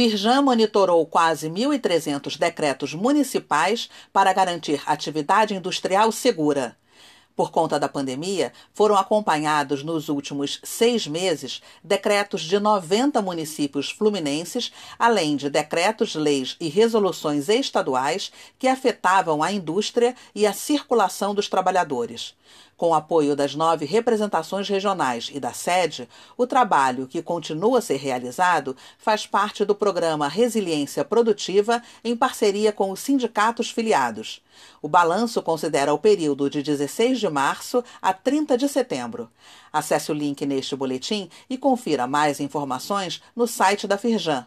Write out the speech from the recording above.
Firjan monitorou quase 1.300 decretos municipais para garantir atividade industrial segura. Por conta da pandemia, foram acompanhados nos últimos seis meses decretos de 90 municípios fluminenses, além de decretos, leis e resoluções estaduais que afetavam a indústria e a circulação dos trabalhadores. Com o apoio das nove representações regionais e da sede, o trabalho, que continua a ser realizado, faz parte do programa Resiliência Produtiva em parceria com os sindicatos filiados. O balanço considera o período de 16 de março a 30 de setembro. Acesse o link neste boletim e confira mais informações no site da Firjan